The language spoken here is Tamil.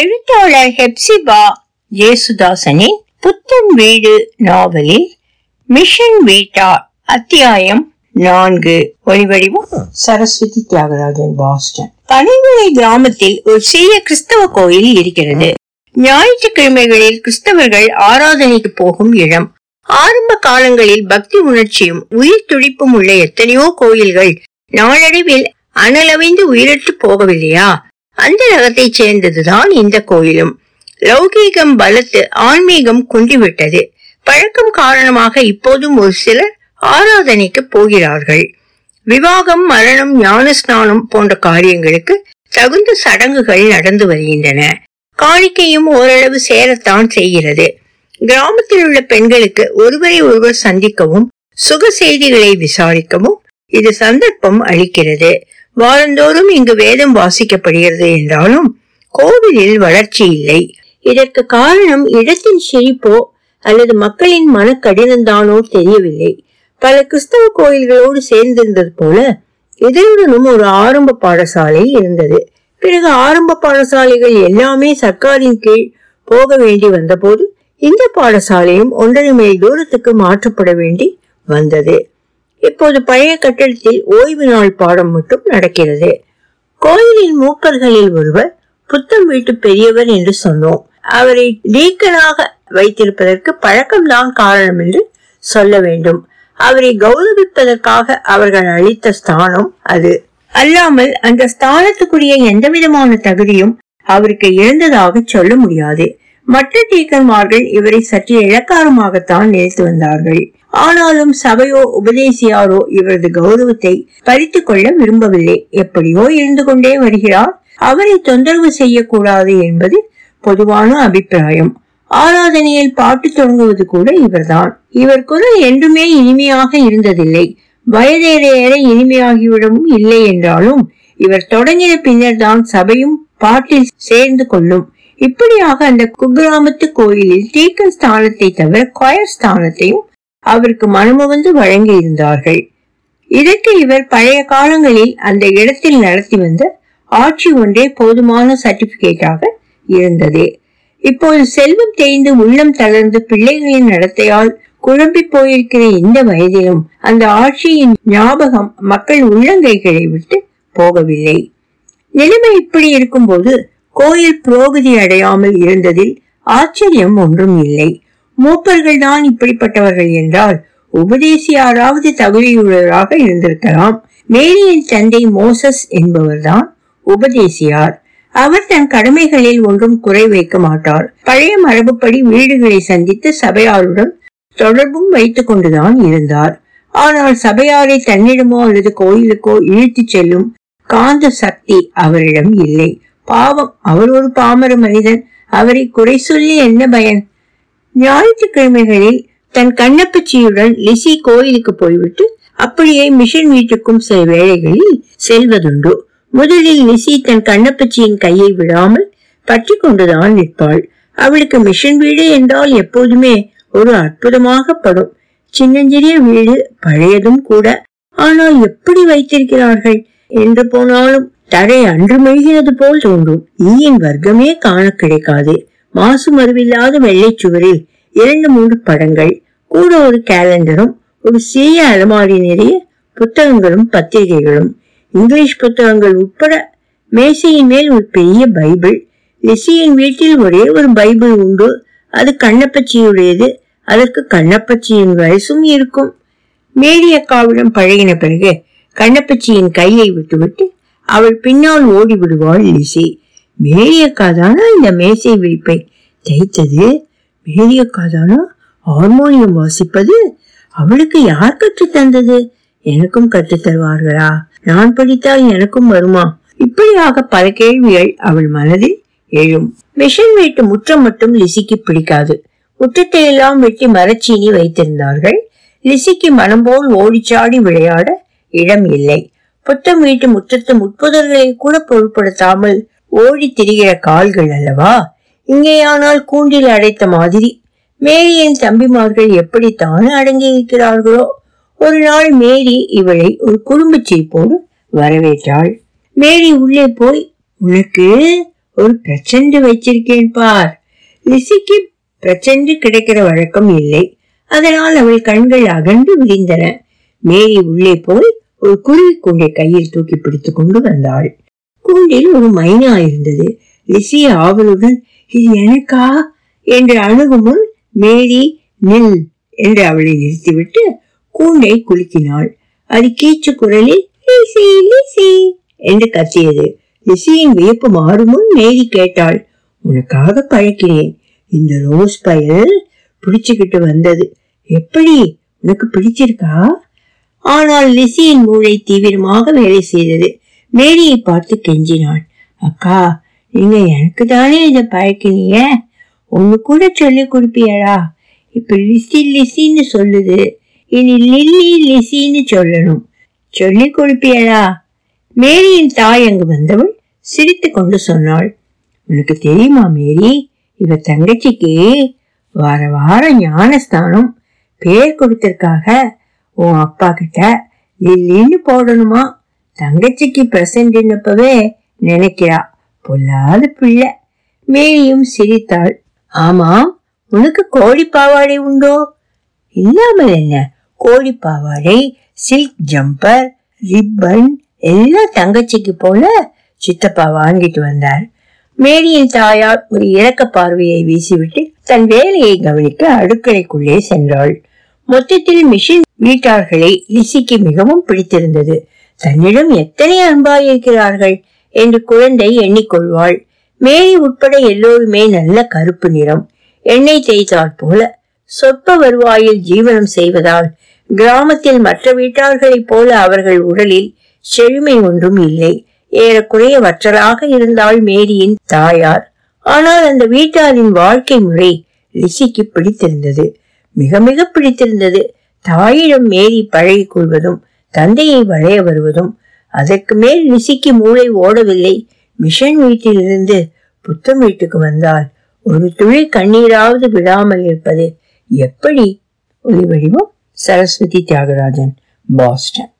எழுத்தாளர் ஹெப்சிபா ஜேசுதாசனின் புத்தன் வீடு நாவலில் மிஷன் வீட்டா அத்தியாயம் நான்கு. ஒளிவடிவம் சரஸ்வதி தியாகராஜன் பாஸ்டன். பனைமலை கிராமத்தில் ஒரு சிறிய கிறிஸ்தவ கோயில் இருக்கிறது. ஞாயிற்றுக்கிழமைகளில் கிறிஸ்தவர்கள் ஆராதனைக்கு போகும் இடம். ஆரம்ப காலங்களில் பக்தி உணர்ச்சியும் உயிர் துடிப்பும் உள்ள எத்தனையோ கோயில்கள் நாளடைவில் அனலவைந்து உயிரிட்டு போகவில்லையா? அந்த ரகத்தைச் சேர்ந்ததுதான் இந்த கோயிலும். லௌகீகம் பலத்து ஆன்மீகம் குண்டிவிட்டது பழக்கம் காரணமாக இப்போதும் ஒரு சிலர் ஆராதனைக்கு போகிறார்கள். விவாகம் மரணம் ஞானஸ்நானம் போன்ற காரியங்களுக்கு தகுந்த சடங்குகள் நடந்து வருகின்றன. காணிக்கையும் ஓரளவு சேரத்தான் செய்கிறது. கிராமத்தில் உள்ள பெண்களுக்கு ஒருவரை ஒருவர் சந்திக்கவும் சுக செய்திகளை விசாரிக்கவும் இது சந்தர்ப்பம் அளிக்கிறது. வாரந்தோறும் இங்கு வேதம் வாசிக்கப்படுகிறது என்றாலும் கோவிலில் வளர்ச்சி இல்லை. இதற்கு காரணம் இடத்தின் செழிப்போ அல்லது மக்களின் மனக்கடினம்தானோ தெரியவில்லை. பல கிறிஸ்தவ கோயில்களோடு சேர்ந்திருந்தது போல இதனுடனும் ஒரு ஆரம்ப பாடசாலை இருந்தது. பிறகு ஆரம்ப பாடசாலைகள் எல்லாமே சர்க்காரின் கீழ் போக வேண்டி வந்தபோது இந்த பாடசாலையும் ஒன்றரை மைல் தூரத்துக்கு மாற்றப்பட வேண்டி வந்தது. இப்போது பழைய கட்டடத்தில் ஓய்வு நாள் பாடம் மட்டும் நடக்கிறது. கோயிலின் மூக்கர்களில் ஒருவர் புத்தம் வீட்டு பெரியவர் என்று சொன்னோம். அவரை டீக்கனாக வைத்திருப்பதற்கு பழக்கம்தான் காரணம் என்று சொல்ல வேண்டும். அவரை கௌரவிப்பதற்காக அவர்கள் அளித்த ஸ்தானம் அது. அல்லாமல் அந்த ஸ்தானத்துக்குரிய எந்த விதமான தகுதியும் அவருக்கு இருந்ததாக சொல்ல முடியாது. மற்ற டீக்கன்மார்கள் இவரை சற்று இழக்காரமாகத்தான் நினைத்து வந்தார்கள். ஆனாலும் சபையோ உபதேசியாரோ இவரது கௌரவத்தை பறித்து கொள்ள விரும்பவில்லை. எப்படியோ இருந்து கொண்டே வருகிறார். அவரை தொந்தரவு செய்யக்கூடாது என்பது பொதுவான அபிப்பிராயம். ஆராதனையில் பாட்டு தொடங்குவது கூட இவர்தான். இவர் குரல் என்றுமே இனிமையாக இருந்ததில்லை. வயதேற இனிமையாகிவிடவும் இல்லை என்றாலும் இவர் தொடங்கிய பின்னர் தான் சபையும் பாட்டில் சேர்ந்து கொள்ளும். இப்படியாக அந்த குக்கிராமத்து கோயிலில் டீக்கன் ஸ்தானத்தை தவிர கொயர் ஸ்தானத்தையும் அவருக்கு மனமுவந்து வழங்கி இருந்தார்கள் இதற்கு இவர் பழைய காலங்களில் அந்த இடத்தில் நடத்தி வந்த ஆட்சி ஒன்றே போதுமான சர்டிபிகேட்டாக இருந்தது. இப்போது செல்வம் தேய்ந்து உள்ளம் தளர்ந்து பிள்ளைகளின் நடத்தையால் குழம்பி போயிருக்கிற இந்த வயதிலும் அந்த ஆட்சியின் ஞாபகம் மக்கள் உள்ளங்கைகளை விட்டு போகவில்லை. நிலைமை இப்படி இருக்கும்போது கோயில் புரோகதி அடையாமல் இருந்ததில் ஆச்சரியம் ஒன்றும் இல்லை. மூப்பர்கள் தான் இப்படிப்பட்டவர்கள் என்றால் உபதேசியாராவது தகுதியுள்ளவராக இருந்திருக்கலாம். மேரியின் தந்தை மோசஸ் என்பவர்தான் உபதேசியார். அவர் தன் கடமைகளில் ஒன்றும் குறை வைக்க மாட்டார். பழைய மரபுப்படி வீடுகளை சந்தித்து சபையாருடன் தொடர்பும் வைத்துக் கொண்டுதான் இருந்தார். ஆனால் சபையாரை தன்னிடமோ அல்லது கோயிலுக்கோ இழுத்துச் செல்லும் காந்த சக்தி அவரிடம் இல்லை. பாவம் அவர் ஒரு பாமர மனிதன். அவரை குறை சொல்லி என்ன பயன்? ஞாயிற்றுக்கிழமைகளில் தன் கண்ணப்பச்சியுடன் லிசி கோயிலுக்கு போய்விட்டு அப்படியே மிஷன் வீட்டுக்கும் சில வேளைகளில் செல்வதுண்டு. முதலில் லிசி தன் கண்ணப்பச்சியின் கையை விடாமல் பற்றி கொண்டுதான் நிற்பாள். அவளுக்கு மிஷன் வீடு என்றால் எப்போதுமே ஒரு அற்புதமாக படும். சின்னஞ்சிறிய வீடு பழையதும் கூட. ஆனால் எப்படி வைத்திருக்கிறார்கள்? என்று போனாலும் தடை அன்று மெழுகிறது போல் தோன்றும். ஈயின் வர்க்கமே காண கிடைக்காது. மாசு மறுவில்லாத வெள்ளை சுவரில் இரண்டு மூன்று படங்கள் கூட ஒரு கேலண்டரும் ஒரு சிறிய அலமாரி நிறைய புத்தகங்களும் பத்திரிகைகளும். இங்கிலீஷ் புத்தகங்கள் உட்பட மேசையின் மேல் ஒரு பெரிய பைபிள். லிசியின் வீட்டில் ஒரே ஒரு பைபிள் உண்டு. அது கண்ணப்பச்சியுடையது. அதற்கு கண்ணப்பச்சியின் வயசும் இருக்கும். மேரி அக்காவிடம் பழகின பிறகு கண்ணப்பச்சியின் கையை விட்டுவிட்டு அவள் பின்னால் ஓடி விடுவாள் லிசி. மேரி தானா இந்த மேசை விரிப்பை தைத்தது மேரி தானா ஹார்மோனியம் வாசிப்பது அவளுக்கு யார் கற்று தந்தது? எனக்கும் கற்று தருவார்களா? நான் படித்தால் எனக்கும் வருமா? இப்படியாக பல கேள்விகள் அவள் மனதில் எழும். மிஷன் வீட்டு முற்றம் மட்டும் லிசிக்கு பிடிக்காது. முற்றத்தை எல்லாம் வெட்டி மரச்சீனி வைத்திருந்தார்கள். லிசிக்கு மனம் போல் ஓடிச்சாடி விளையாட இடம் இல்லை. புத்தம் வீட்டு முற்றத்து முட்புதர்களை கூட பொருட்படுத்தாமல் ஓடி திரிகிற கால்கள் அல்லவா? இங்கேயானால் கூண்டில் அடைத்த மாதிரி. மேரியின் தம்பிமார்கள் எப்படித்தான் அடங்கி இருக்கிறார்களோ ஒரு நாள் மேரி இவளை ஒரு குடும்ப சீப்போடு வரவேற்றாள். மேரி உள்ளே போய் உனக்கு ஒரு பிரச்சண்டு வச்சிருக்கேன் பார். லிசிக்கு பிரச்சண்டு கிடைக்கிற வழக்கம் இல்லை. அதனால் அவள் கண்கள் அகன்று விரிந்தன. மேரி உள்ளே போய் ஒரு குருவி கூண்டை கையில் தூக்கி பிடித்து கொண்டு வந்தாள். கூண்டில் ஒரு மைனா இருந்தது. லிசி ஆவலுடன் இது எனக்கா? என்று அணுகும் முன் மேரி நில் என்று அவளை நிறுத்திவிட்டு கூண்டை குலுக்கினாள். அது கீச்சு குரலில் லிசி லிசி என்று கத்தியது. லிசியின் வியப்பு மாறும் முன் மேரி கேட்டாள் உனக்காக பழக்கிறேன். இந்த ரோஸ் பயல் பிடிச்சுக்கிட்டு வந்தது. எப்படி? உனக்கு பிடிச்சிருக்கா? ஆனால் லிசியின் மூளை தீவிரமாக வேலை செய்தது. மேரியை பார்த்து கெஞ்சினாள். அக்கா நீங்க எனக்கு தானே இதை பழக்கினீங்க ஒண்ணு கூட சொல்லி கொடுப்பியடா. இப்ப லிசி லிசின்னு சொல்லுது. இனி லில்லி லிசின்னு சொல்லணும். சொல்லி கொடுப்பியடா. மேரியின் தாய் அங்கு வந்தவள் சிரித்து கொண்டு சொன்னாள். உனக்கு தெரியுமா மேரி இவ தங்கச்சிக்கு வார வாரம் ஞானஸ்தானம் பேர் கொடுத்திருக்காக. உன் அப்பா கிட்ட லில்லின்னு போடணுமா? தங்கச்சிக்கு பிரசன்ட்னப்பவே நினைக்கிறா. பொல்லாத பிள்ளை. மேரியும் சிரித்தாள். ஆமா உனக்கு கோழி பாவாடை உண்டோ? இல்லாமல் என்ன? கோழி பாவாடை சில்க் ஜம்பர் ரிப்பன் எல்லாம் தங்கச்சிக்கு போல சித்தப்பா வாங்கிட்டு வந்தார். மேரியின் தாயார் ஒரு இறக்க பார்வையை வீசிவிட்டு தன் வேலையை கவனிக்க அடுக்கலைக்குள்ளே சென்றாள். மொத்தத்தில் மிஷின் வீட்டார்களை லிசிக்கு மிகவும் பிடித்திருந்தது. தன்னிடம் எத்தனை அன்பாயிருக்கிறார்கள் என்று குழந்தை எண்ணிக்கொள்வாள். மேரி உட்பட எல்லோருமே நல்ல கருப்பு நிறம். எண்ணெய் தேய்த்தாற் போல சொற்ப வருவாயில் ஜீவனம் செய்வதால் கிராமத்தில் மற்ற வீட்டார்களைப் போல அவர்கள் உடலில் செழுமை ஒன்றும் இல்லை. ஏறக்குறைய வற்றலாக இருந்தாள் மேரியின் தாயார். ஆனால் அந்த வீட்டாரின் வாழ்க்கை முறை லிசிக்கு பிடித்திருந்தது. மிக மிக பிடித்திருந்தது. தாயிடம் மேரி பழகிக் கொள்வதும் தந்தையை வளைய வருவதும் அதற்கு மேல் நிசிக்கு மூளை ஓடவில்லை. மிஷன் வீட்டிலிருந்து புத்தம் வீட்டுக்கு வந்தால் ஒரு துளி கண்ணீராவது விடாமல் இருப்பது எப்படி? ஒளி வடிவம் சரஸ்வதி தியாகராஜன் பாஸ்டன்.